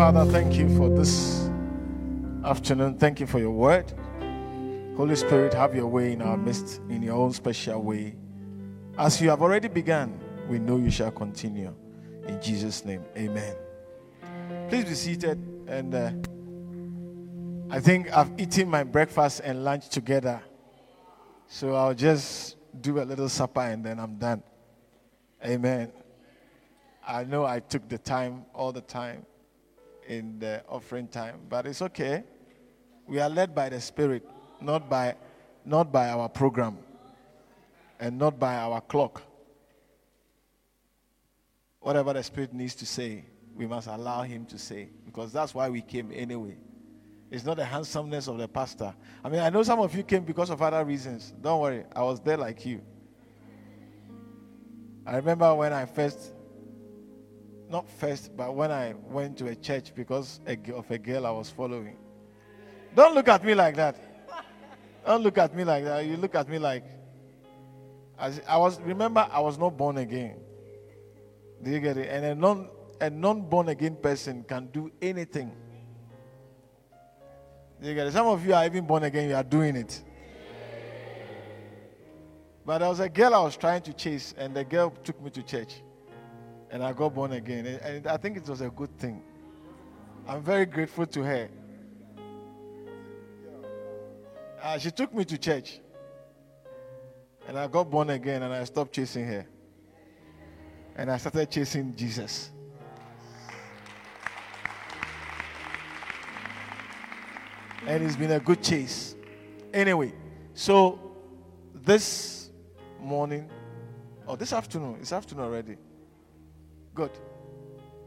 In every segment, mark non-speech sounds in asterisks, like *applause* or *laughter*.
Father, thank you for this afternoon. Thank you for your word. Holy Spirit, have your way in our midst in your own special way. As you have already begun, we know you shall continue. In Jesus' name, amen. Please be seated. And uh, I think I've eaten my breakfast and lunch together. So I'll just do a little supper and then I'm done. Amen. I know I took the time all the time in the offering time, but it's okay. We are led by the Spirit, not by, not by our program, and not by our clock. Whatever the Spirit needs to say, we must allow Him to say, because that's why we came anyway. It's not the handsomeness of the pastor. I mean, I know some of you came because of other reasons. Don't worry, I was there like you. I remember when I first not first, but when I went to a church because of a girl I was following. Don't look at me like that. Don't look at me like that. You look at me like I was. Remember, I was not born again. Do you get it? And a non a non born again person can do anything. Do you get it? Some of you are even born again. You are doing it. But there was a girl I was trying to chase, and the girl took me to church and I got born again. And I think it was a good thing. I'm very grateful to her. Uh, she took me to church. And I got born again and I stopped chasing her. And I started chasing Jesus. And it's been a good chase. Anyway, so this morning, or this afternoon, it's afternoon already. Good.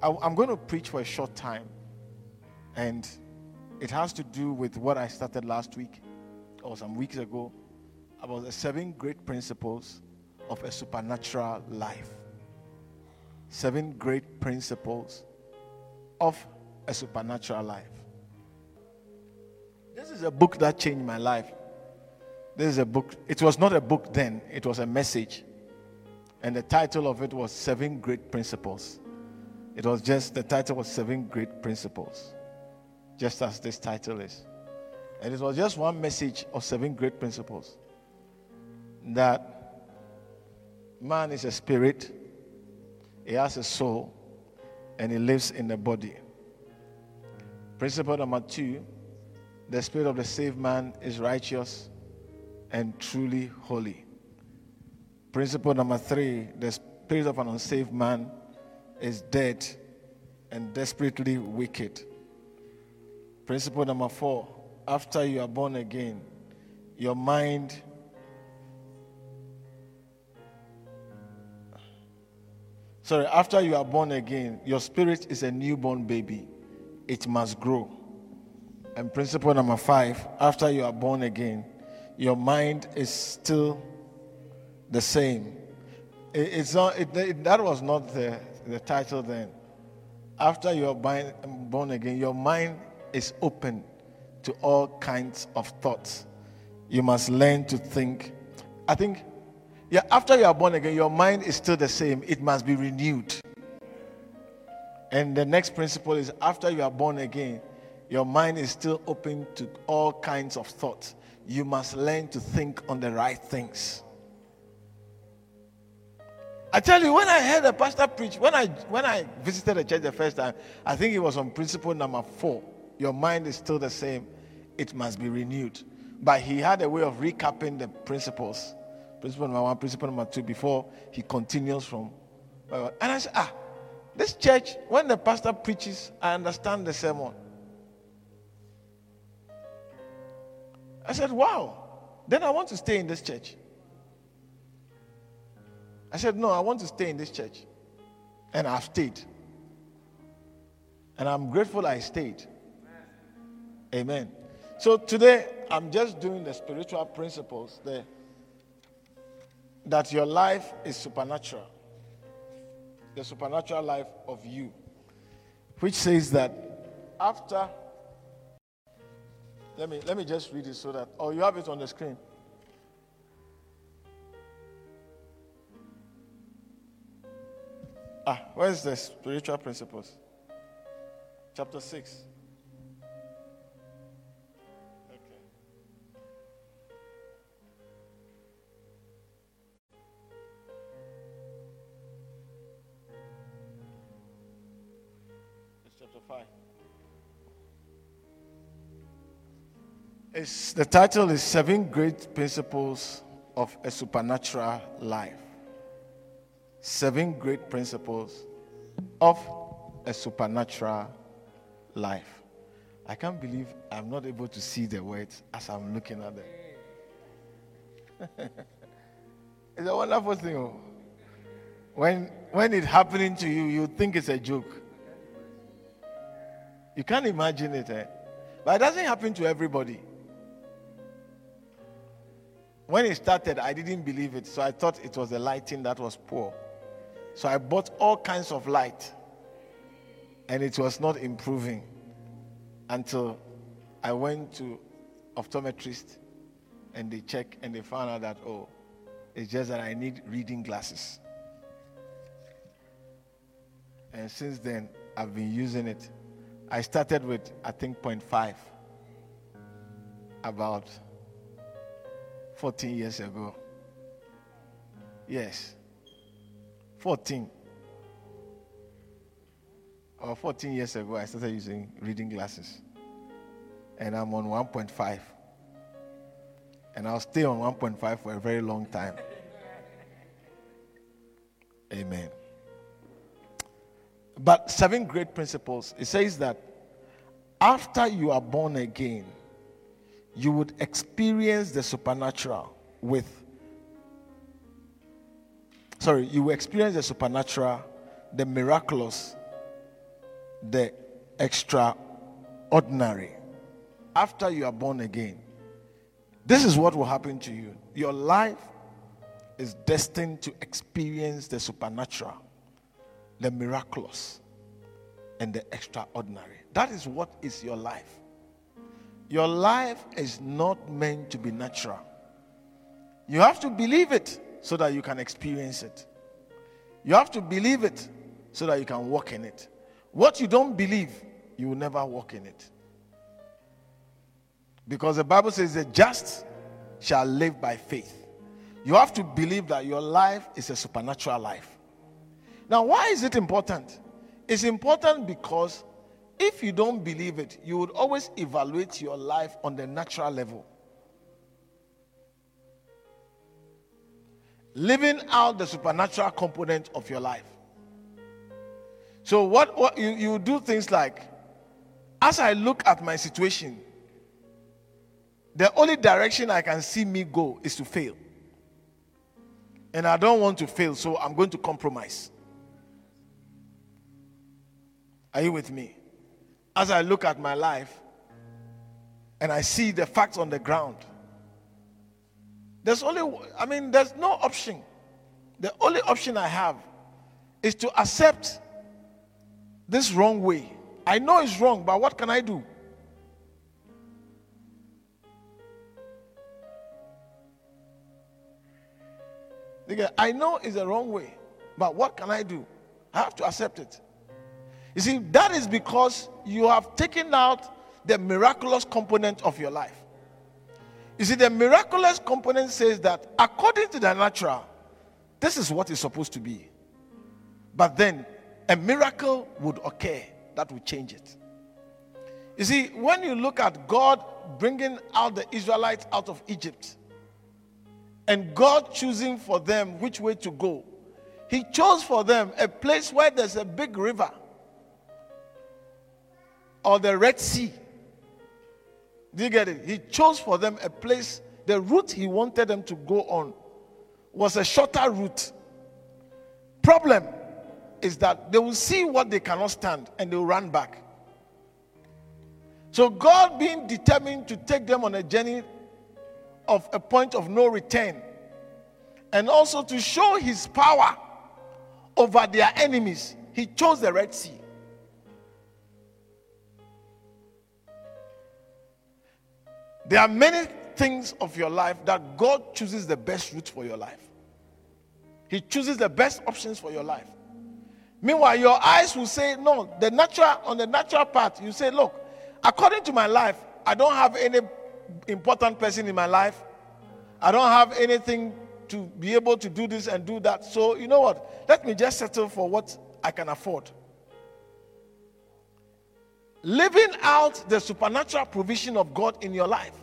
I, I'm going to preach for a short time, and it has to do with what I started last week or some weeks ago about the seven great principles of a supernatural life. Seven great principles of a supernatural life. This is a book that changed my life. This is a book, it was not a book then, it was a message. And the title of it was Seven Great Principles. It was just, the title was Seven Great Principles, just as this title is. And it was just one message of seven great principles that man is a spirit, he has a soul, and he lives in the body. Principle number two the spirit of the saved man is righteous and truly holy. Principle number three the spirit of an unsaved man is dead and desperately wicked. Principle number four after you are born again, your mind Sorry, after you are born again, your spirit is a newborn baby. It must grow. And principle number five after you are born again, your mind is still the same. It, it's not, it, it, that was not the, the title then. After you are born again, your mind is open to all kinds of thoughts. You must learn to think. I think, yeah, after you are born again, your mind is still the same. It must be renewed. And the next principle is after you are born again, your mind is still open to all kinds of thoughts. You must learn to think on the right things. I tell you, when I heard a pastor preach, when I when I visited the church the first time, I think it was on principle number four. Your mind is still the same; it must be renewed. But he had a way of recapping the principles. Principle number one, principle number two, before he continues from. And I said, ah, this church, when the pastor preaches, I understand the sermon. I said, wow. Then I want to stay in this church. I said, No, I want to stay in this church. And I've stayed. And I'm grateful I stayed. Amen. So today, I'm just doing the spiritual principles there that your life is supernatural. The supernatural life of you, which says that after let me let me just read it so that oh you have it on the screen. Ah, where's the spiritual principles? Chapter 6. chapter 5. It's, the title is Seven Great Principles of a Supernatural Life seven great principles of a supernatural life. I can't believe I'm not able to see the words as I'm looking at them. *laughs* it's a wonderful thing. Oh. When, when it's happening to you, you think it's a joke. You can't imagine it. Eh? But it doesn't happen to everybody. When it started, I didn't believe it, so I thought it was the lighting that was poor. So I bought all kinds of light, and it was not improving until I went to optometrist, and they check and they found out that oh, it's just that I need reading glasses. And since then, I've been using it. I started with I think 0.5 about 14 years ago. Yes. 14 or 14 years ago, I started using reading glasses. And I'm on 1.5. And I'll stay on 1.5 for a very long time. Amen. But seven great principles. It says that after you are born again, you would experience the supernatural with sorry, you will experience the supernatural, the miraculous, the extraordinary after you are born again. This is what will happen to you. Your life is destined to experience the supernatural, the miraculous, and the extraordinary. That is what is your life. Your life is not meant to be natural. You have to believe it so that you can experience it. You have to believe it so that you can walk in it. What you don't believe, you will never walk in it. Because the Bible says the just shall live by faith. You have to believe that your life is a supernatural life. Now, why is it important? It's important because if you don't believe it, you would always evaluate your life on the natural level. Living out the supernatural component of your life. So, what, what you, you do things like, as I look at my situation, the only direction I can see me go is to fail. And I don't want to fail, so I'm going to compromise. Are you with me? As I look at my life and I see the facts on the ground, there's only, I mean, there's no option. The only option I have is to accept this wrong way. I know it's wrong, but what can I do? I know it's the wrong way, but what can I do? I have to accept it. You see, that is because you have taken out the miraculous component of your life. You see, the miraculous component says that according to the natural, this is what is supposed to be. But then a miracle would occur that would change it. You see, when you look at God bringing out the Israelites out of Egypt and God choosing for them which way to go, He chose for them a place where there's a big river or the Red Sea do you get it? He chose for them a place, the route he wanted them to go on was a shorter route. Problem is that they will see what they cannot stand and they will run back. So, God being determined to take them on a journey of a point of no return, and also to show his power over their enemies, he chose the Red Sea. There are many things of your life that God chooses the best route for your life. He chooses the best options for your life. Meanwhile, your eyes will say, No, the natural on the natural part, you say, Look, according to my life, I don't have any important person in my life. I don't have anything to be able to do this and do that. So, you know what? Let me just settle for what I can afford. Living out the supernatural provision of God in your life.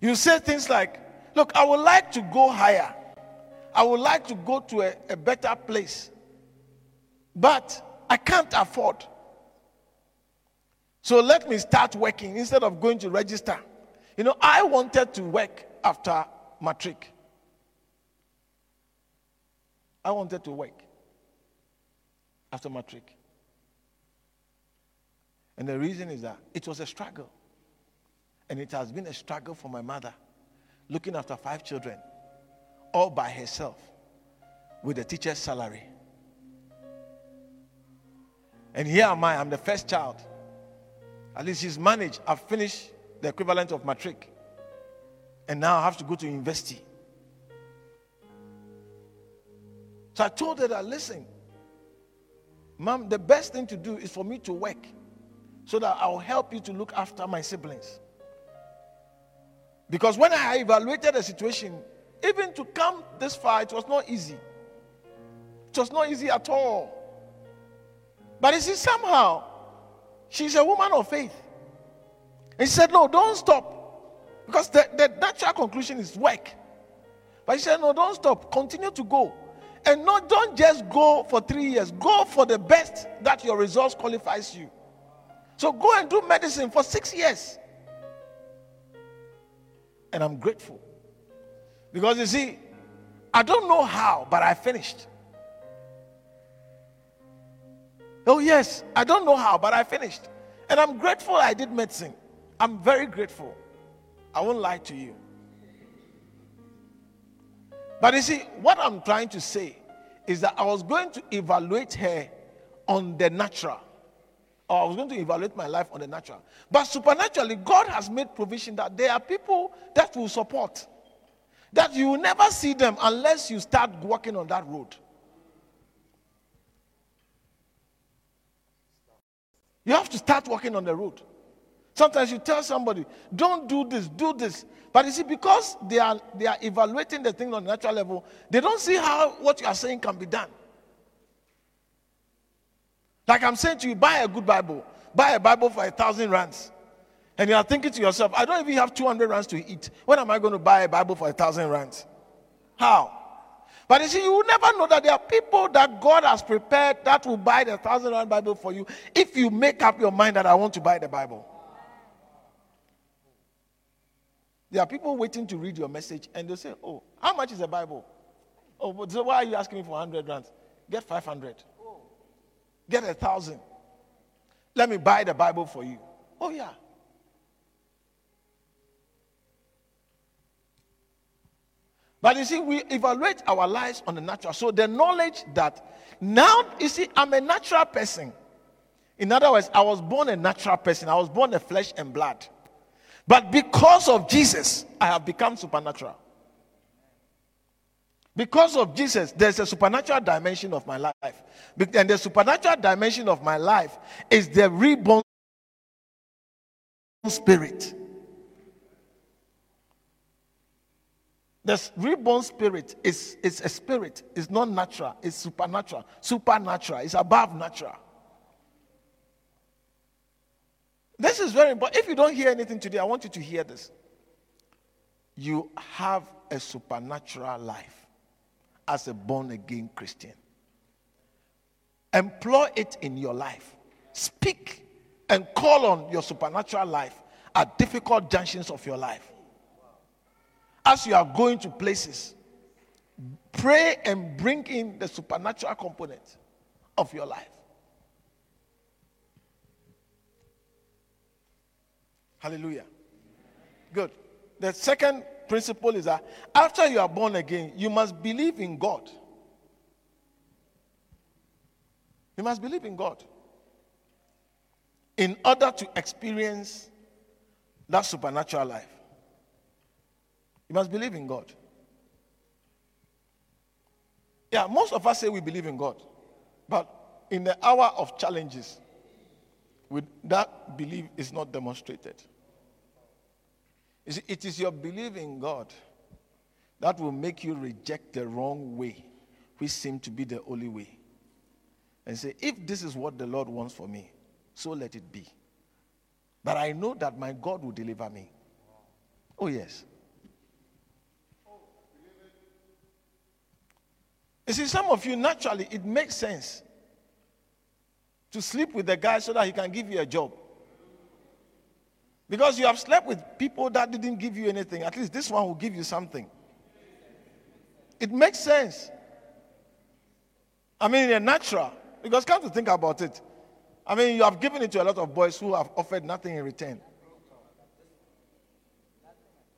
You say things like, Look, I would like to go higher. I would like to go to a, a better place, but I can't afford. So let me start working instead of going to register. You know, I wanted to work after matric. I wanted to work after matric. And the reason is that it was a struggle. And it has been a struggle for my mother, looking after five children all by herself with a teacher's salary. And here I am I, I'm the first child. At least she's managed. I've finished the equivalent of matric. And now I have to go to university. So I told her that, listen, mom, the best thing to do is for me to work so that I'll help you to look after my siblings. Because when I evaluated the situation, even to come this far, it was not easy. It was not easy at all. But you see, somehow, she's a woman of faith. And she said, No, don't stop. Because the, the natural conclusion is work. But she said, No, don't stop. Continue to go. And no, don't just go for three years. Go for the best that your results qualifies you. So go and do medicine for six years. And I'm grateful. Because you see, I don't know how, but I finished. Oh, yes, I don't know how, but I finished. And I'm grateful I did medicine. I'm very grateful. I won't lie to you. But you see, what I'm trying to say is that I was going to evaluate her on the natural. Or I was going to evaluate my life on the natural. But supernaturally, God has made provision that there are people that will support that you will never see them unless you start walking on that road. You have to start walking on the road. Sometimes you tell somebody, don't do this, do this. But you see, because they are they are evaluating the thing on a natural level, they don't see how what you are saying can be done. Like I'm saying to you, buy a good Bible. Buy a Bible for a thousand rands. And you are thinking to yourself, I don't even have 200 rands to eat. When am I going to buy a Bible for a thousand rands? How? But you see, you will never know that there are people that God has prepared that will buy the thousand rand Bible for you if you make up your mind that I want to buy the Bible. There are people waiting to read your message and they say, Oh, how much is the Bible? Oh, so why are you asking me for 100 rands? Get 500. Get a thousand. Let me buy the Bible for you. Oh, yeah. But you see, we evaluate our lives on the natural. So the knowledge that now, you see, I'm a natural person. In other words, I was born a natural person. I was born a flesh and blood. But because of Jesus, I have become supernatural. Because of Jesus, there's a supernatural dimension of my life. And the supernatural dimension of my life is the reborn spirit. The reborn spirit is, is a spirit, it's not natural, it's supernatural. Supernatural, it's above natural. This is very important. If you don't hear anything today, I want you to hear this. You have a supernatural life as a born again Christian. Employ it in your life. Speak and call on your supernatural life at difficult junctions of your life as you are going to places, pray and bring in the supernatural component of your life. Hallelujah. Good. The second principle is that after you are born again, you must believe in God. You must believe in God in order to experience that supernatural life. You must believe in God. Yeah, most of us say we believe in God, but in the hour of challenges, that belief is not demonstrated. It is your belief in God that will make you reject the wrong way, which seemed to be the only way. And say, if this is what the Lord wants for me, so let it be. But I know that my God will deliver me. Oh, yes. You see, some of you naturally, it makes sense to sleep with the guy so that he can give you a job. Because you have slept with people that didn't give you anything. At least this one will give you something. It makes sense. I mean, in natural. Because come to think about it. I mean, you have given it to a lot of boys who have offered nothing in return.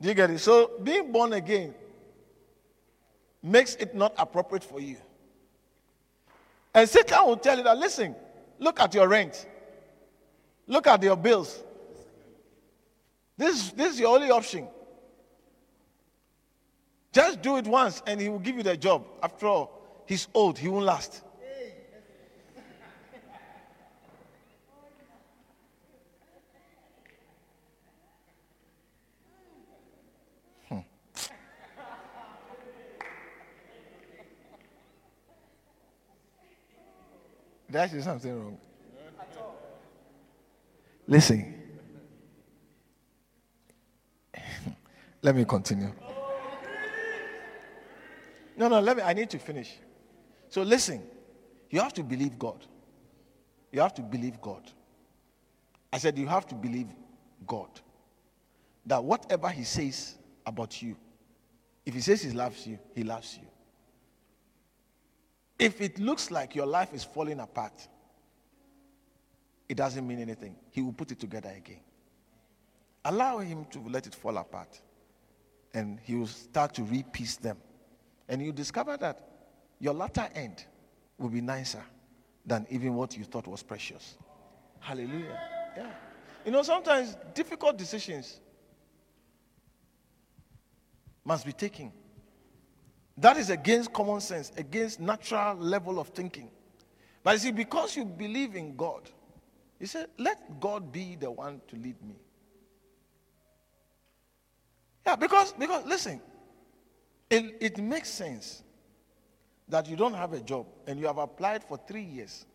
Do you get it? So being born again makes it not appropriate for you. And Satan will tell you that, listen, look at your rent, look at your bills, this, this is your only option. Just do it once and he will give you the job. After all, he's old, he won't last. Hmm. Did something wrong? Listen. Let me continue. No, no, let me, I need to finish. So listen, you have to believe God. You have to believe God. I said, you have to believe God. That whatever He says about you, if He says He loves you, He loves you. If it looks like your life is falling apart, it doesn't mean anything. He will put it together again. Allow Him to let it fall apart and he will start to repiece them. And you discover that your latter end will be nicer than even what you thought was precious. Hallelujah. Yeah. You know, sometimes difficult decisions must be taken. That is against common sense, against natural level of thinking. But you see, because you believe in God, he said, let God be the one to lead me. Yeah, because, because listen, it, it makes sense that you don't have a job and you have applied for three years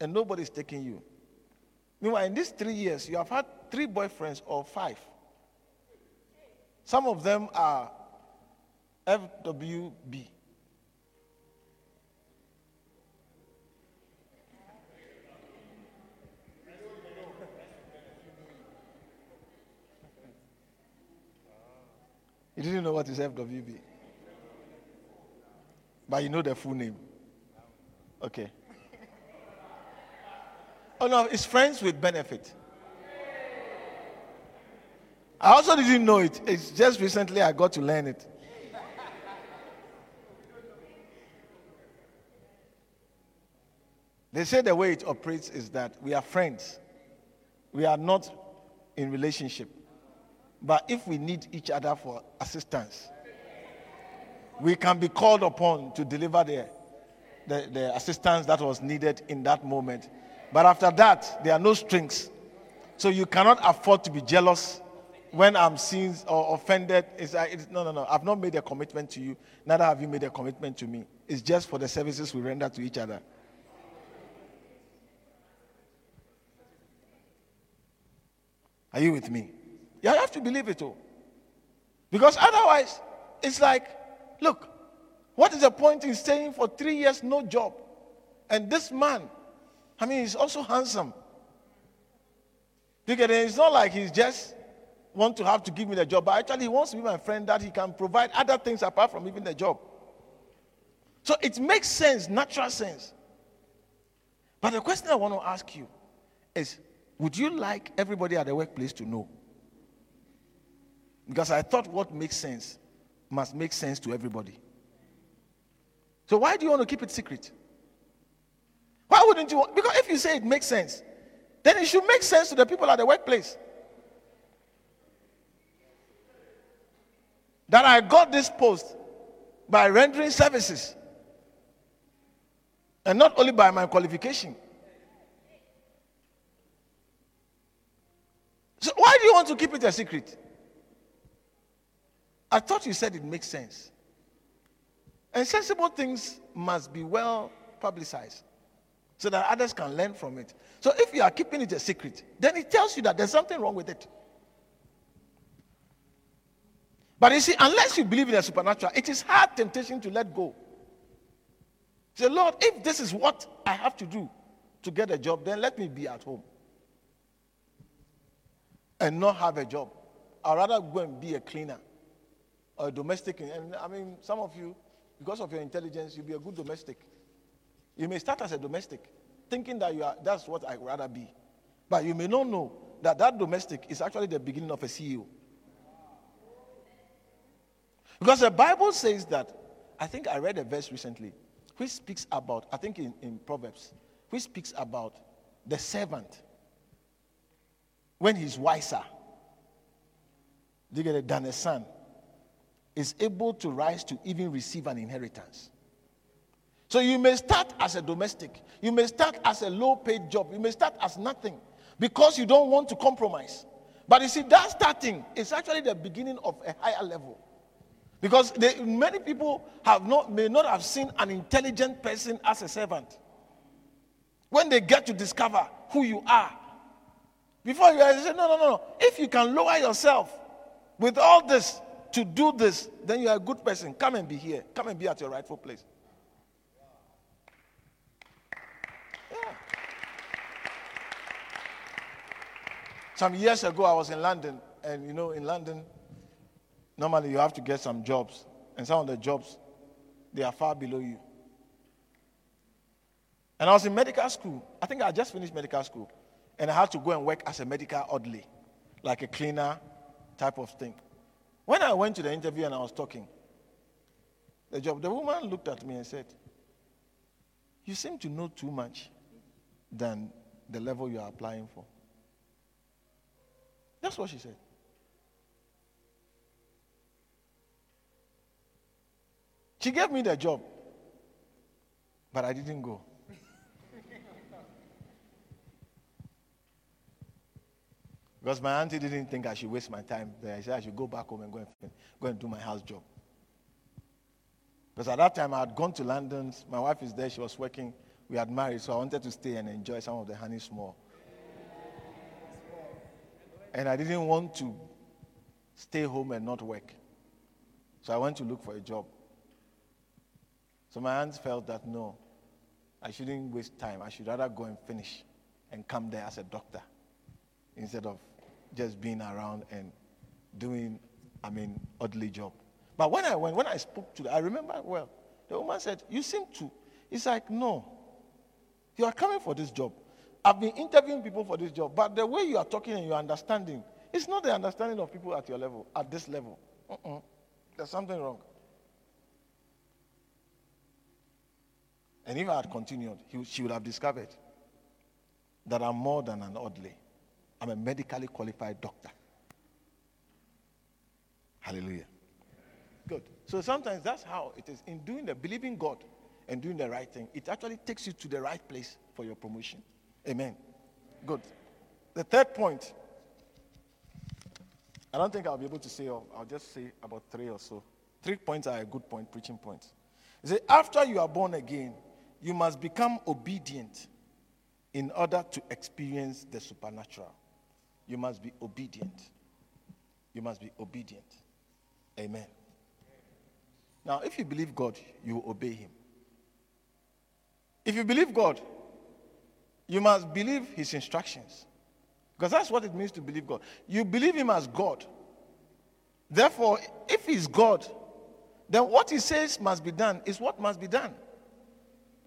and nobody's taking you. Meanwhile, in these three years, you have had three boyfriends or five. Some of them are FWB. You didn't know what is FWB. But you know the full name. Okay. Oh no, it's friends with benefit. I also didn't know it. It's just recently I got to learn it. They say the way it operates is that we are friends. We are not in relationship. But if we need each other for assistance, we can be called upon to deliver the, the, the, assistance that was needed in that moment. But after that, there are no strings. So you cannot afford to be jealous when I'm seen or offended. It's, uh, it's, no, no, no. I've not made a commitment to you. Neither have you made a commitment to me. It's just for the services we render to each other. Are you with me? You have to believe it all. Because otherwise, it's like, look, what is the point in staying for three years, no job? And this man, I mean, he's also handsome. Because it's not like he's just want to have to give me the job, but actually he wants to be my friend that he can provide other things apart from even the job. So it makes sense, natural sense. But the question I want to ask you is would you like everybody at the workplace to know? Because I thought what makes sense must make sense to everybody. So why do you want to keep it secret? Why wouldn't you? Want, because if you say it makes sense, then it should make sense to the people at the workplace. That I got this post by rendering services. And not only by my qualification. So why do you want to keep it a secret? I thought you said it makes sense. And sensible things must be well publicized so that others can learn from it. So if you are keeping it a secret, then it tells you that there's something wrong with it. But you see, unless you believe in the supernatural, it is hard temptation to let go. Say, Lord, if this is what I have to do to get a job, then let me be at home and not have a job. I'd rather go and be a cleaner or domestic. And I mean, some of you, because of your intelligence, you'll be a good domestic. You may start as a domestic, thinking that you are, that's what I'd rather be. But you may not know that that domestic is actually the beginning of a CEO. Because the Bible says that, I think I read a verse recently, which speaks about, I think in, in Proverbs, which speaks about the servant when he's wiser, Do you get it? than a son is able to rise to even receive an inheritance. So you may start as a domestic, you may start as a low paid job, you may start as nothing because you don't want to compromise. But you see, that starting is actually the beginning of a higher level. Because they, many people have not, may not have seen an intelligent person as a servant. When they get to discover who you are, before you say, no, no, no, no. If you can lower yourself with all this, to do this, then you are a good person. Come and be here. Come and be at your rightful place. Yeah. Some years ago, I was in London, and you know, in London, normally you have to get some jobs, and some of the jobs, they are far below you. And I was in medical school. I think I just finished medical school, and I had to go and work as a medical orderly, like a cleaner type of thing. When I went to the interview and I was talking, the job, the woman looked at me and said, You seem to know too much than the level you are applying for. That's what she said. She gave me the job, but I didn't go. Because my auntie didn't think I should waste my time there. I said I should go back home and go and, go and do my house job. Because at that time I had gone to London. My wife is there. She was working. We had married, so I wanted to stay and enjoy some of the honey small. And I didn't want to stay home and not work. So I went to look for a job. So my aunt felt that no, I shouldn't waste time. I should rather go and finish and come there as a doctor instead of just being around and doing, I mean, oddly job. But when I went, when I spoke to, the, I remember well, the woman said, "You seem to." It's like, no, you are coming for this job. I've been interviewing people for this job, but the way you are talking and your understanding, it's not the understanding of people at your level, at this level. There's something wrong. And if I had continued, he, she would have discovered that I'm more than an oddly. I'm a medically qualified doctor. Hallelujah. Good. So sometimes that's how it is. In doing the believing God and doing the right thing, it actually takes you to the right place for your promotion. Amen. Good. The third point, I don't think I'll be able to say all. I'll just say about three or so. Three points are a good point, preaching points. You say, after you are born again, you must become obedient in order to experience the supernatural. You must be obedient. You must be obedient. Amen. Now, if you believe God, you will obey Him. If you believe God, you must believe His instructions. Because that's what it means to believe God. You believe Him as God. Therefore, if He's God, then what He says must be done is what must be done.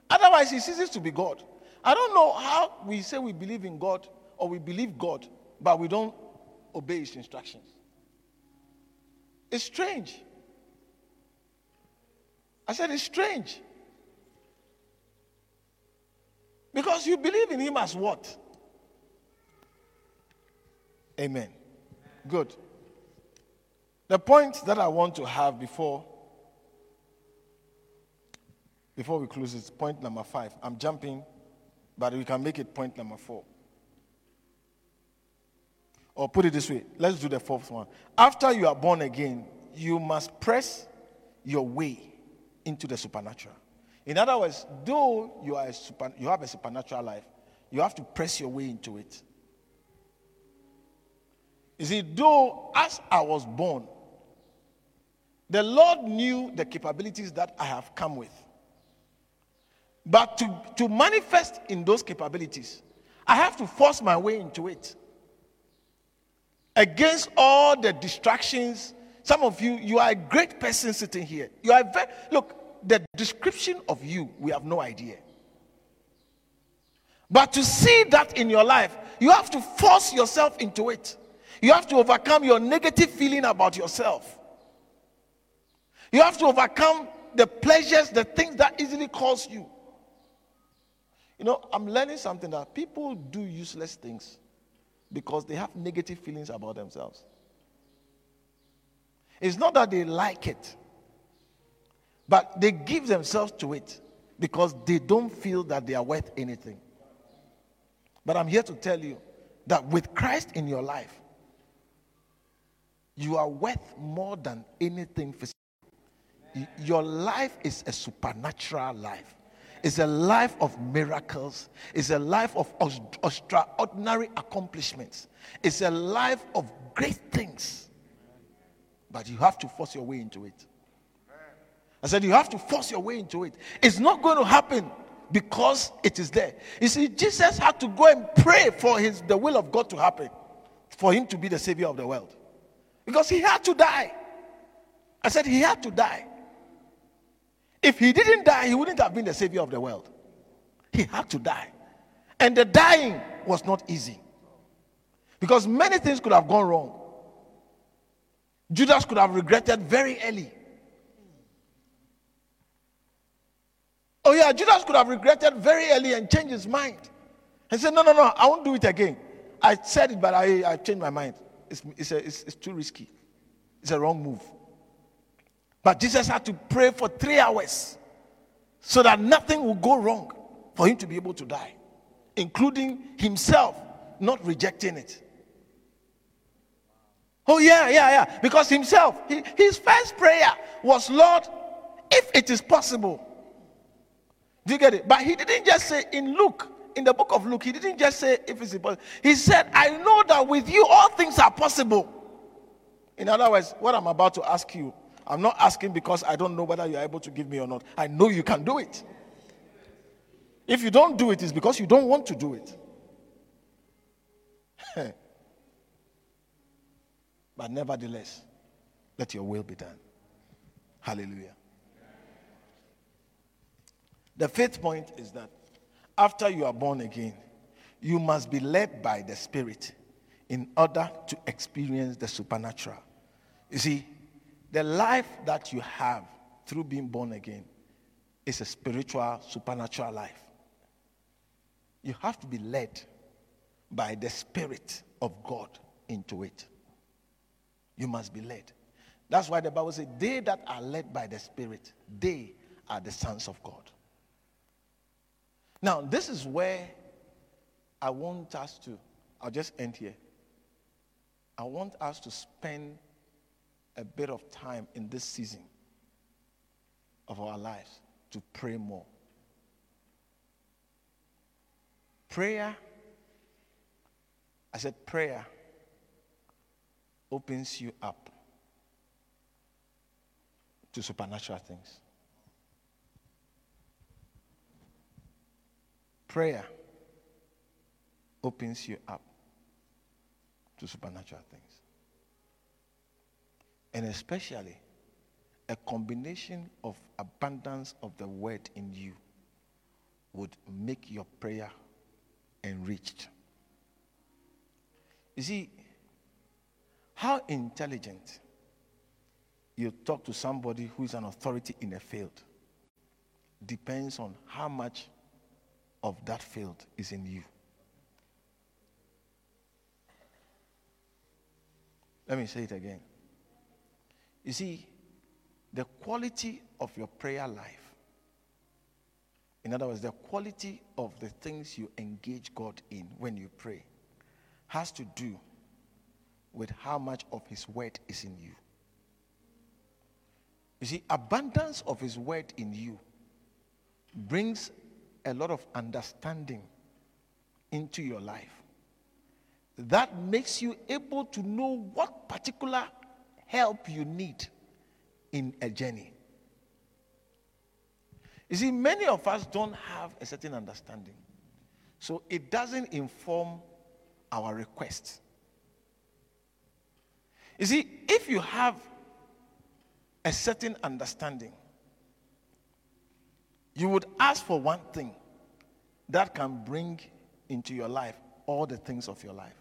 Otherwise, He ceases to be God. I don't know how we say we believe in God or we believe God, but we don't obey His instructions. It's strange. I said, It's strange. Because you believe in Him as what? Amen. Good. The point that I want to have before before we close is point number five. I'm jumping, but we can make it point number four. Or put it this way let's do the fourth one. After you are born again, you must press your way into the supernatural. In other words, though you, are super, you have a supernatural life, you have to press your way into it. You see, though as I was born, the Lord knew the capabilities that I have come with. But to, to manifest in those capabilities, I have to force my way into it. Against all the distractions. Some of you, you are a great person sitting here. You are very, look, the description of you, we have no idea. But to see that in your life, you have to force yourself into it. You have to overcome your negative feeling about yourself. You have to overcome the pleasures, the things that easily cause you. You know, I'm learning something that people do useless things because they have negative feelings about themselves. It's not that they like it, but they give themselves to it because they don't feel that they are worth anything. But I'm here to tell you that with Christ in your life, you are worth more than anything physical. Your life is a supernatural life. It's a life of miracles. It's a life of extraordinary accomplishments. It's a life of great things. But you have to force your way into it. I said, You have to force your way into it. It's not going to happen because it is there. You see, Jesus had to go and pray for his, the will of God to happen, for him to be the Savior of the world. Because he had to die. I said, He had to die. If he didn't die, he wouldn't have been the savior of the world. He had to die. And the dying was not easy. Because many things could have gone wrong. Judas could have regretted very early. Oh, yeah, Judas could have regretted very early and changed his mind. And said, No, no, no, I won't do it again. I said it, but I, I changed my mind. It's, it's, a, it's, it's too risky. It's a wrong move. But Jesus had to pray for three hours so that nothing would go wrong for him to be able to die, including himself not rejecting it. Oh, yeah, yeah, yeah. Because himself, he, his first prayer was, Lord, if it is possible. Do you get it? But he didn't just say in Luke, in the book of Luke, he didn't just say if it's possible. He said, I know that with you all things are possible. In other words, what I'm about to ask you I'm not asking because I don't know whether you're able to give me or not. I know you can do it. If you don't do it, it's because you don't want to do it. *laughs* but nevertheless, let your will be done. Hallelujah. The fifth point is that after you are born again, you must be led by the Spirit in order to experience the supernatural. You see, the life that you have through being born again is a spiritual, supernatural life. You have to be led by the Spirit of God into it. You must be led. That's why the Bible says, They that are led by the Spirit, they are the sons of God. Now, this is where I want us to, I'll just end here. I want us to spend a bit of time in this season of our lives to pray more. Prayer, I said, prayer opens you up to supernatural things. Prayer opens you up to supernatural things and especially a combination of abundance of the word in you would make your prayer enriched. You see, how intelligent you talk to somebody who is an authority in a field depends on how much of that field is in you. Let me say it again. You see, the quality of your prayer life, in other words, the quality of the things you engage God in when you pray, has to do with how much of His word is in you. You see, abundance of His word in you brings a lot of understanding into your life. That makes you able to know what particular help you need in a journey. You see, many of us don't have a certain understanding. So it doesn't inform our requests. You see, if you have a certain understanding, you would ask for one thing that can bring into your life all the things of your life.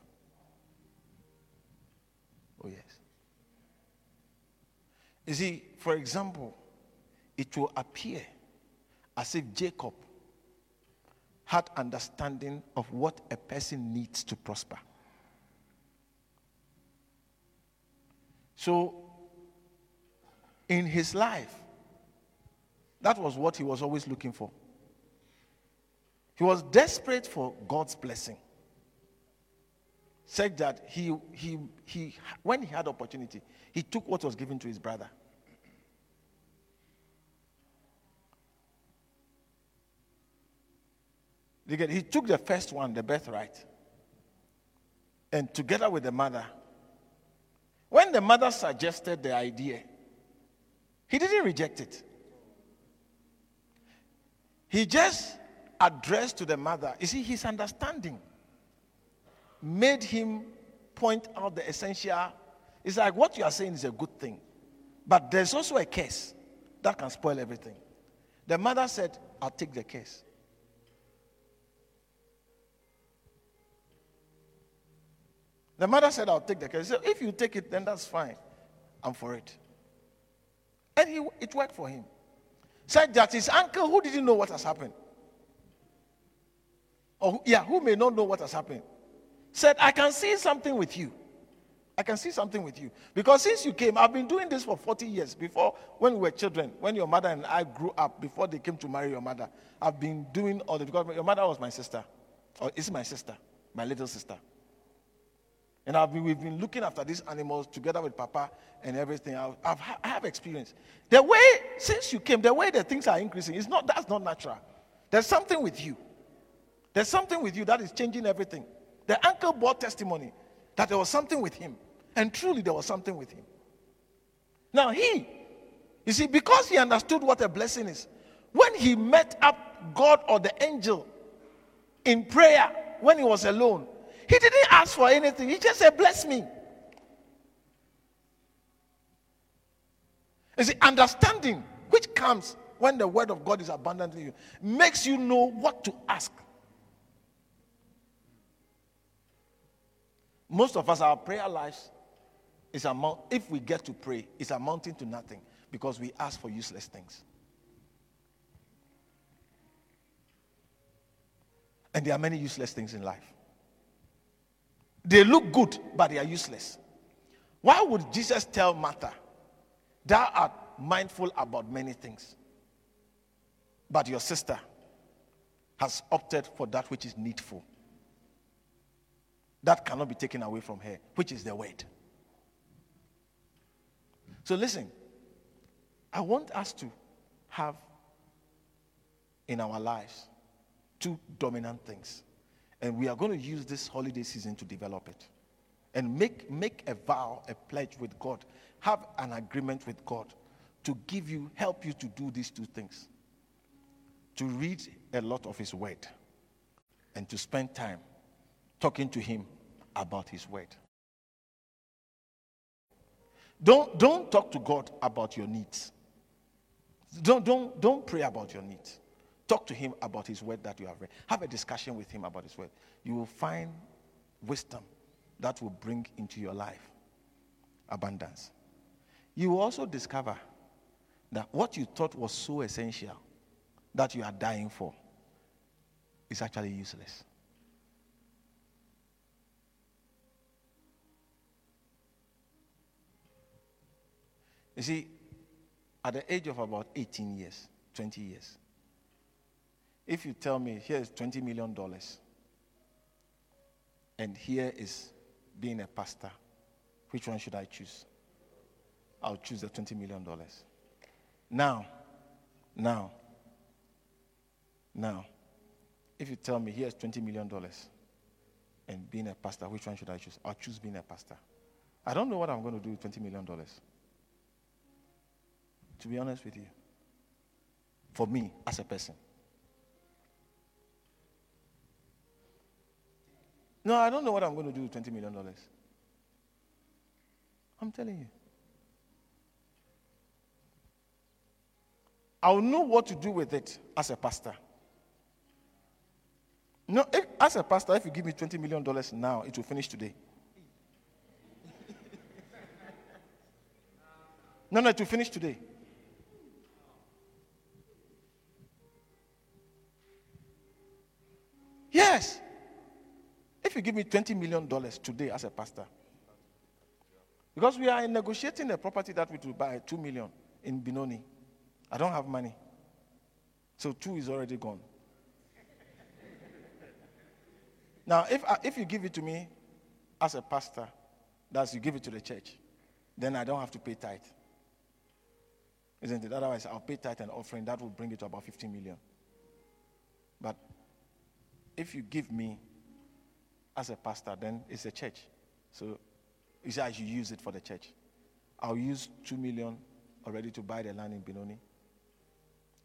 Oh, yes. You see, for example, it will appear as if Jacob had understanding of what a person needs to prosper. So, in his life, that was what he was always looking for. He was desperate for God's blessing. Said that he, he, he, when he had opportunity, he took what was given to his brother. He took the first one, the birthright, and together with the mother, when the mother suggested the idea, he didn't reject it. He just addressed to the mother. You see, his understanding made him point out the essential. It's like what you are saying is a good thing, but there's also a case that can spoil everything. The mother said, I'll take the case. The mother said, I'll take the case. So if you take it, then that's fine. I'm for it. And he, it worked for him. Said that his uncle, who didn't know what has happened, or yeah, who may not know what has happened, said, I can see something with you. I can see something with you. Because since you came, I've been doing this for 40 years. Before, when we were children, when your mother and I grew up, before they came to marry your mother, I've been doing all the, because your mother was my sister, or is my sister, my little sister. And I've been, we've been looking after these animals together with Papa and everything. I've, I've, I have experience. The way, since you came, the way the things are increasing, is not, that's not natural. There's something with you. There's something with you that is changing everything. The uncle brought testimony that there was something with him. And truly, there was something with him. Now, he, you see, because he understood what a blessing is, when he met up God or the angel in prayer when he was alone, he didn't ask for anything. He just said, Bless me. You see, understanding, which comes when the word of God is abundant in you, makes you know what to ask. Most of us, our prayer lives is amount, if we get to pray, is amounting to nothing because we ask for useless things. And there are many useless things in life. They look good, but they are useless. Why would Jesus tell Martha, Thou art mindful about many things, but your sister has opted for that which is needful? That cannot be taken away from her, which is the word. So listen, I want us to have in our lives two dominant things. And we are going to use this holiday season to develop it. And make, make a vow, a pledge with God. Have an agreement with God to give you, help you to do these two things. To read a lot of His Word and to spend time talking to Him about His Word. Don't, don't talk to God about your needs. Don't, don't, don't pray about your needs. Talk to him about his word that you have read. Have a discussion with him about his word. You will find wisdom that will bring into your life abundance. You will also discover that what you thought was so essential that you are dying for is actually useless. You see, at the age of about 18 years, 20 years, if you tell me, here's $20 million, and here is being a pastor, which one should I choose? I'll choose the $20 million. Now, now, now, if you tell me here's $20 million and being a pastor, which one should I choose? I'll choose being a pastor. I don't know what I'm going to do with $20 million. To be honest with you, for me as a person. No, I don't know what I'm going to do with $20 million. I'm telling you. I'll know what to do with it as a pastor. No, if, as a pastor, if you give me $20 million now, it will finish today. no, no, it will finish today. Yes. If you give me $20 million today as a pastor, because we are negotiating a property that we will buy, 2 million in Benoni. I don't have money. So two is already gone. now, if, I, if you give it to me as a pastor, that's you give it to the church, then I don't have to pay tithe. Isn't it? Otherwise, I'll pay tithe and offering. That will bring it to about 15 million. But if you give me as a pastor, then it's a church. So you say I should use it for the church. I'll use 2 million already to buy the land in Benoni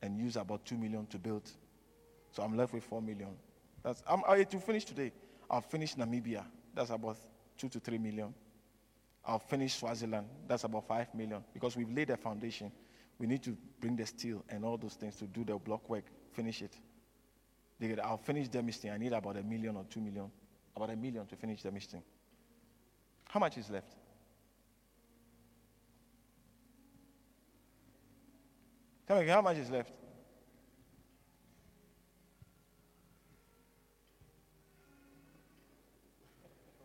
and use about 2 million to build. So I'm left with 4 million. That's, I'm, I, to finish today, I'll finish Namibia. That's about 2 to 3 million. I'll finish Swaziland. That's about 5 million. Because we've laid a foundation. We need to bring the steel and all those things to do the block work, finish it. I'll finish the misting. I need about a million or 2 million. About a million to finish the misting. How much is left? Tell me, how much is left?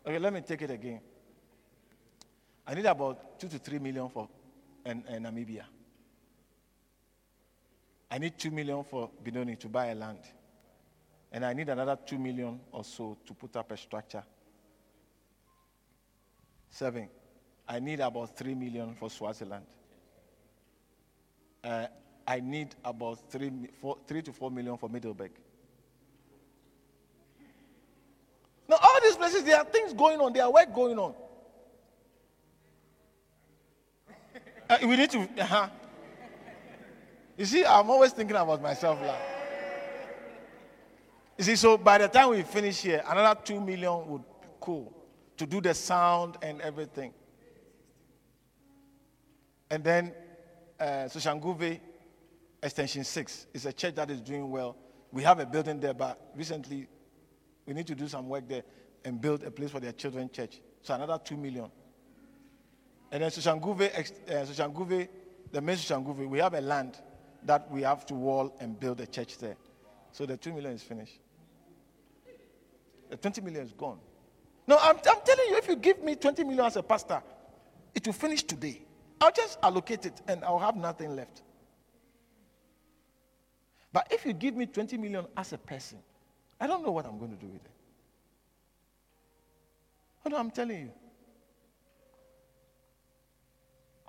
Okay, let me take it again. I need about two to three million for Namibia. I need two million for Benoni to buy a land. And I need another two million or so to put up a structure. Seven. I need about three million for Swaziland. Uh, I need about three, four, three to four million for Middelburg. Now, all these places, there are things going on, there are work going on. Uh, we need to. Uh-huh. You see, I'm always thinking about myself. Like. You see, so by the time we finish here, another two million would be cool to do the sound and everything. And then uh, Soshanguve Extension 6 is a church that is doing well. We have a building there, but recently we need to do some work there and build a place for their children's church. So another 2 million. And then Soshanguve, uh, Soshanguve, the main Soshanguve, we have a land that we have to wall and build a church there. So the 2 million is finished. The 20 million is gone. No, I'm, I'm telling you, if you give me 20 million as a pastor, it will finish today. I'll just allocate it and I'll have nothing left. But if you give me 20 million as a person, I don't know what I'm going to do with it. Oh, no, I'm telling you.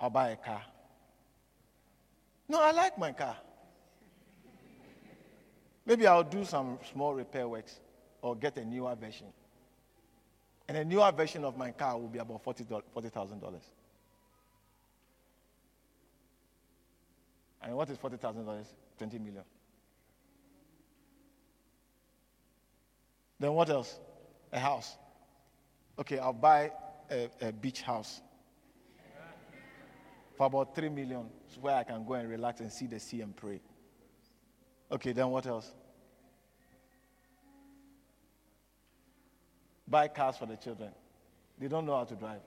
I'll buy a car. No, I like my car. Maybe I'll do some small repair works or get a newer version. And a newer version of my car will be about $40,000. $40, and what is $40,000? 20 million. Then what else? A house. Okay, I'll buy a, a beach house for about three million, where I can go and relax and see the sea and pray. Okay, then what else? Buy cars for the children. They don't know how to drive.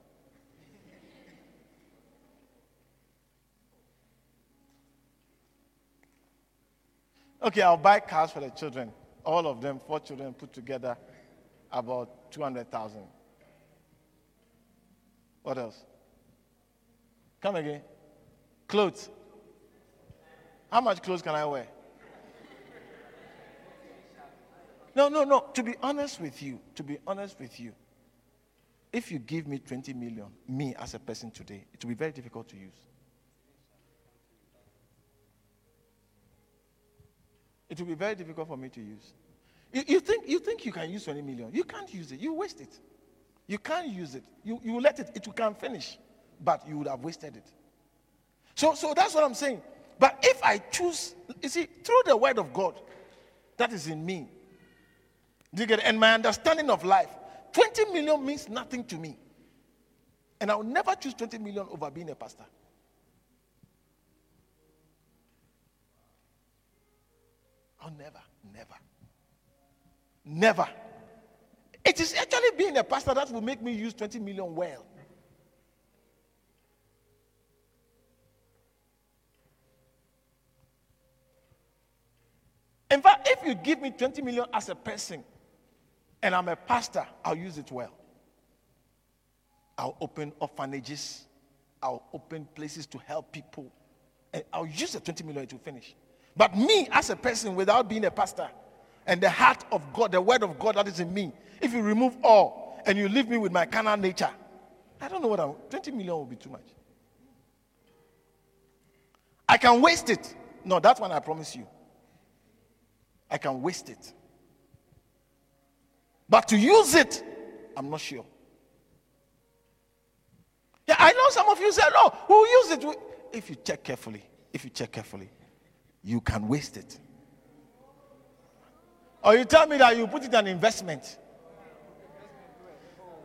Okay, I'll buy cars for the children. All of them, four children put together, about 200,000. What else? Come again. Clothes. How much clothes can I wear? No, no, no. To be honest with you, to be honest with you, if you give me 20 million, me as a person today, it will be very difficult to use. It will be very difficult for me to use. You, you, think, you think you can use 20 million. You can't use it. You waste it. You can't use it. You, you let it, it can finish, but you would have wasted it. So, so that's what I'm saying. But if I choose, you see, through the word of God that is in me, do you get it? And my understanding of life, 20 million means nothing to me. And I will never choose 20 million over being a pastor. I'll never, never, never. It is actually being a pastor that will make me use 20 million well. In fact, if you give me 20 million as a person and I'm a pastor, I'll use it well. I'll open orphanages, I'll open places to help people, and I'll use the 20 million to finish. But me as a person, without being a pastor, and the heart of God, the word of God that is in me, if you remove all and you leave me with my carnal nature, I don't know what I'm 20 million will be too much. I can waste it. No, that's one I promise you. I can waste it. But to use it, I'm not sure. Yeah, I know some of you say, no, we'll use it. If you check carefully, if you check carefully, you can waste it. Or you tell me that you put it in an investment.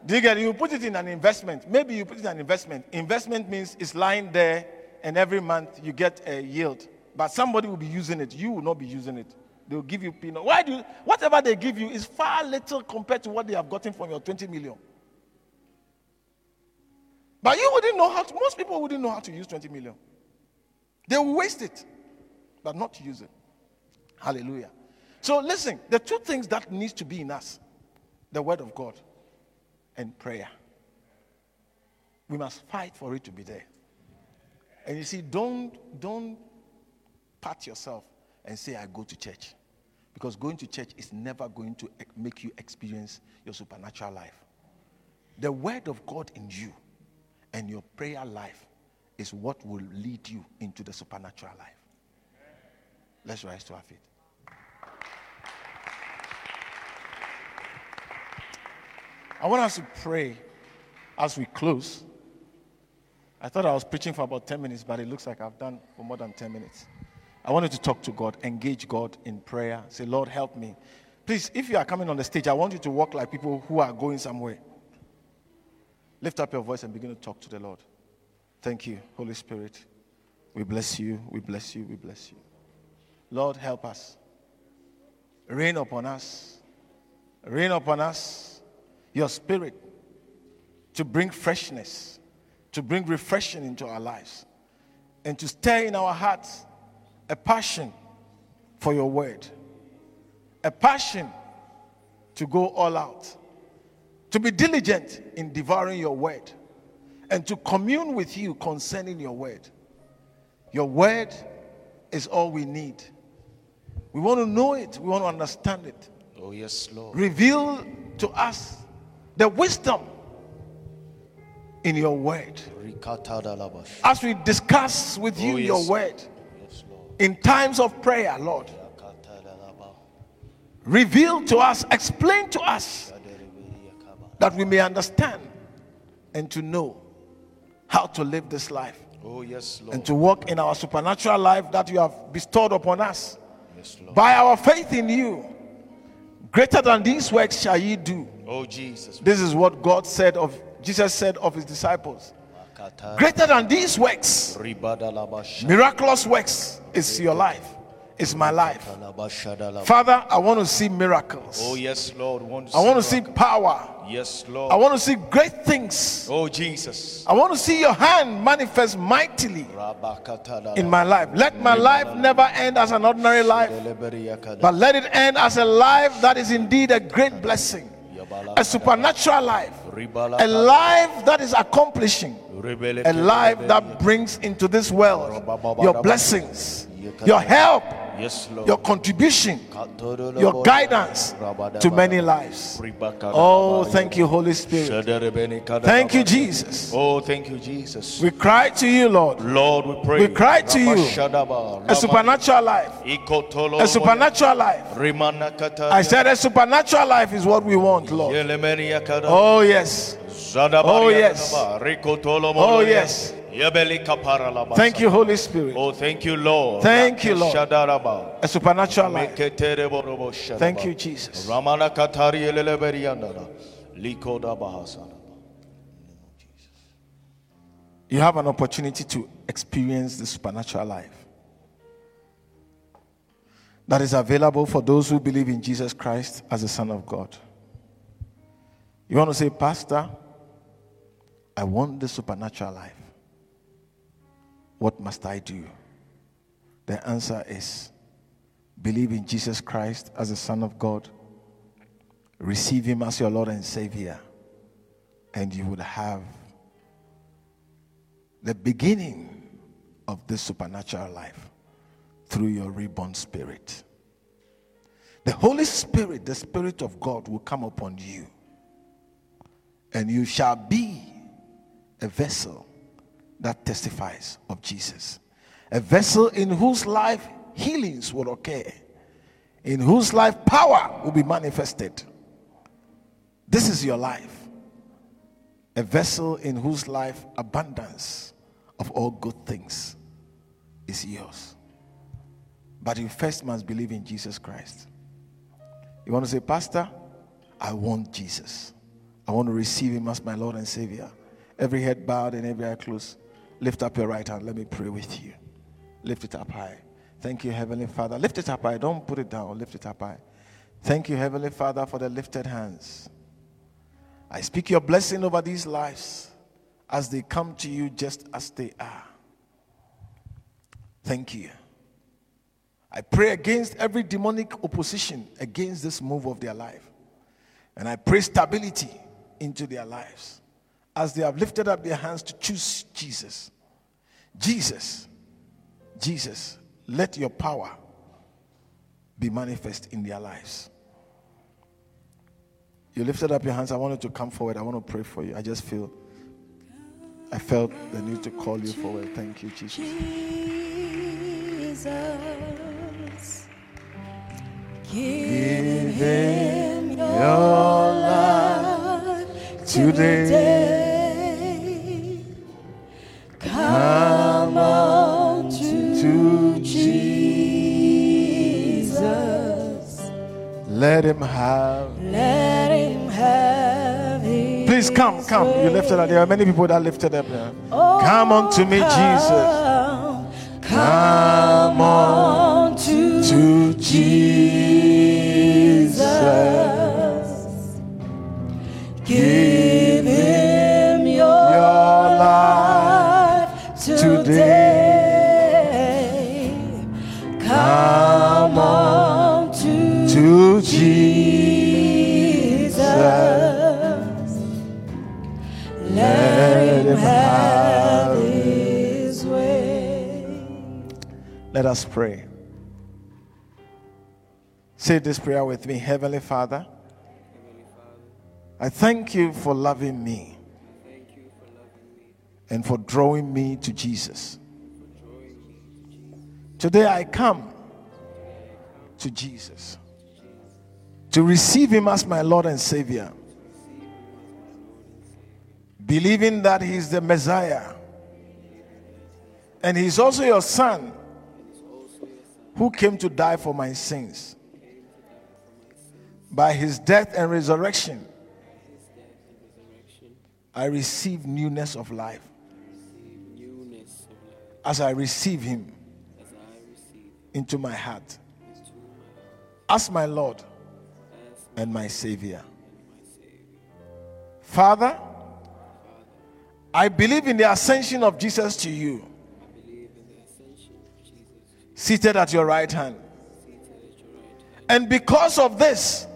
Do you get it? You put it in an investment. Maybe you put it in an investment. Investment means it's lying there and every month you get a yield. But somebody will be using it. You will not be using it. They'll give you peanut. Why do you, whatever they give you is far little compared to what they have gotten from your 20 million. But you wouldn't know how to, most people wouldn't know how to use 20 million. They will waste it, but not use it. Hallelujah. So listen, the two things that needs to be in us, the word of God and prayer. We must fight for it to be there. And you see, don't don't pat yourself and say, I go to church. Because going to church is never going to make you experience your supernatural life. The word of God in you and your prayer life is what will lead you into the supernatural life. Let's rise to our feet. I want us to pray as we close. I thought I was preaching for about 10 minutes, but it looks like I've done for more than 10 minutes. I want you to talk to God, engage God in prayer. Say, Lord, help me. Please, if you are coming on the stage, I want you to walk like people who are going somewhere. Lift up your voice and begin to talk to the Lord. Thank you, Holy Spirit. We bless you, we bless you, we bless you. Lord, help us. Rain upon us. Rain upon us your spirit to bring freshness, to bring refreshing into our lives, and to stir in our hearts a passion for your word, a passion to go all out, to be diligent in devouring your word, and to commune with you concerning your word. Your word is all we need. We want to know it, we want to understand it. Oh, yes, Lord. Reveal to us the wisdom in your word. As we discuss with oh, you Oh, yes. your word. In times of prayer, Lord, reveal to us, explain to us that we may understand and to know how to live this life Oh, yes, Lord. and to walk in our supernatural life that you have bestowed upon us. Yes, Lord. By our faith in you, greater than these works shall ye do. Oh, Jesus. This is what God said of Jesus said of his disciples. Greater than these works, miraculous works is your life. is my life. Father, I want to see miracles. Oh, yes, Lord. Want I want to see power. Yes, Lord. I want to see great things. Oh, Jesus. I want to see your hand manifest mightily in my life. Let my life never end as an ordinary life, but let it end as a life that is indeed a great blessing, a supernatural life, a life that is accomplishing, a life that brings into this world your blessings, your help, your contribution, your guidance to many lives. Oh, thank you, Holy Spirit. Thank you, Jesus. Oh, thank you, Jesus. We cry to you, Lord. Lord, we pray. We cry to you. A supernatural life. A supernatural life. I said a supernatural life is what we want, Lord. Oh, yes. Oh, oh yes. Oh yes. Thank you, Holy Spirit. Oh, thank you, Lord. Thank you, Lord. A supernatural life. Thank you, Jesus. Ramana Katari Eleleberiandana. Likoda Bahasana. You have an opportunity to experience the supernatural life that is available for those who believe in Jesus Christ as the Son of God. You want to say, Pastor, I want the supernatural life. What must I do? The answer is believe in Jesus Christ as the Son of God, receive Him as your Lord and Savior, and you would have the beginning of this supernatural life through your reborn spirit. The Holy Spirit, the Spirit of God, will come upon you, and you shall be a vessel that testifies of Jesus. A vessel in whose life healings will occur, in whose life power will be manifested. This is your life. A vessel in whose life abundance of all good things is yours. But you first must believe in Jesus Christ. You want to say, Pastor, I want Jesus. I want to receive him as my Lord and Savior. Every head bowed and every eye closed. Lift up your right hand. Let me pray with you. Lift it up high. Thank you, Heavenly Father. Lift it up high. Don't put it down. Lift it up high. Thank you, Heavenly Father, for the lifted hands. I speak your blessing over these lives as they come to you just as they are. Thank you. I pray against every demonic opposition against this move of their life. And I pray stability into their lives as they have lifted up their hands to choose Jesus. Jesus, Jesus, let your power be manifest in their lives. You lifted up your hands. I wanted to come forward. I want to pray for you. I just feel, I felt the need to call you forward. Thank you, Jesus. Jesus, Give him your life today. Let him have. let him have Please come, come. You lifted up. There are many people that lifted up there. Oh, come unto to me, Jesus. Come on to to Jesus. Let us pray. Say this prayer with me Heavenly Father, I thank you for loving me and for drawing me to Jesus. Today I come to Jesus to receive Him as my Lord and Savior, believing that He is the Messiah and He's also your Son who came to die for my sins. By his death and resurrection, I receive newness of life. As I receive him into my heart as my Lord and my Savior. Father, I believe in the ascension of Jesus to you, seated at your right hand. And because of this,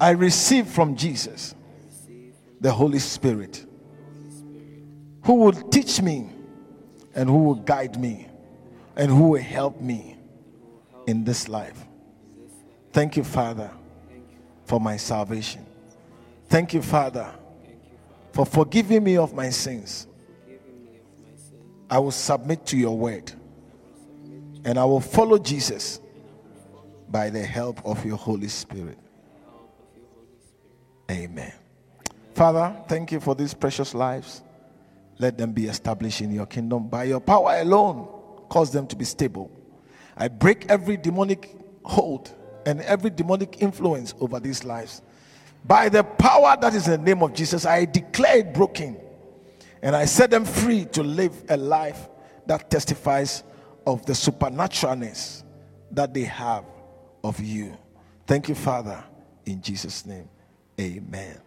I receive from Jesus the Holy Spirit, who will teach me and who will guide me and who will help me in this life. Thank you, Father, for my salvation. Thank you, Father, for forgiving me of my sins. I will submit to your word and I will follow Jesus by the help of your Holy Spirit. Amen. Father, thank you for these precious lives. Let them be established in your kingdom. By your power alone, cause them to be stable. I break every demonic hold and every demonic influence over these lives. By the power that is in the name of Jesus, I declare it broken. And I set them free to live a life that testifies of the supernaturalness that they have of you. Thank you, Father, in Jesus' name. Amen.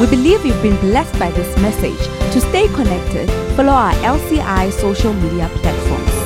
We believe you've been blessed by this message. To stay connected, follow our LCI social media platforms.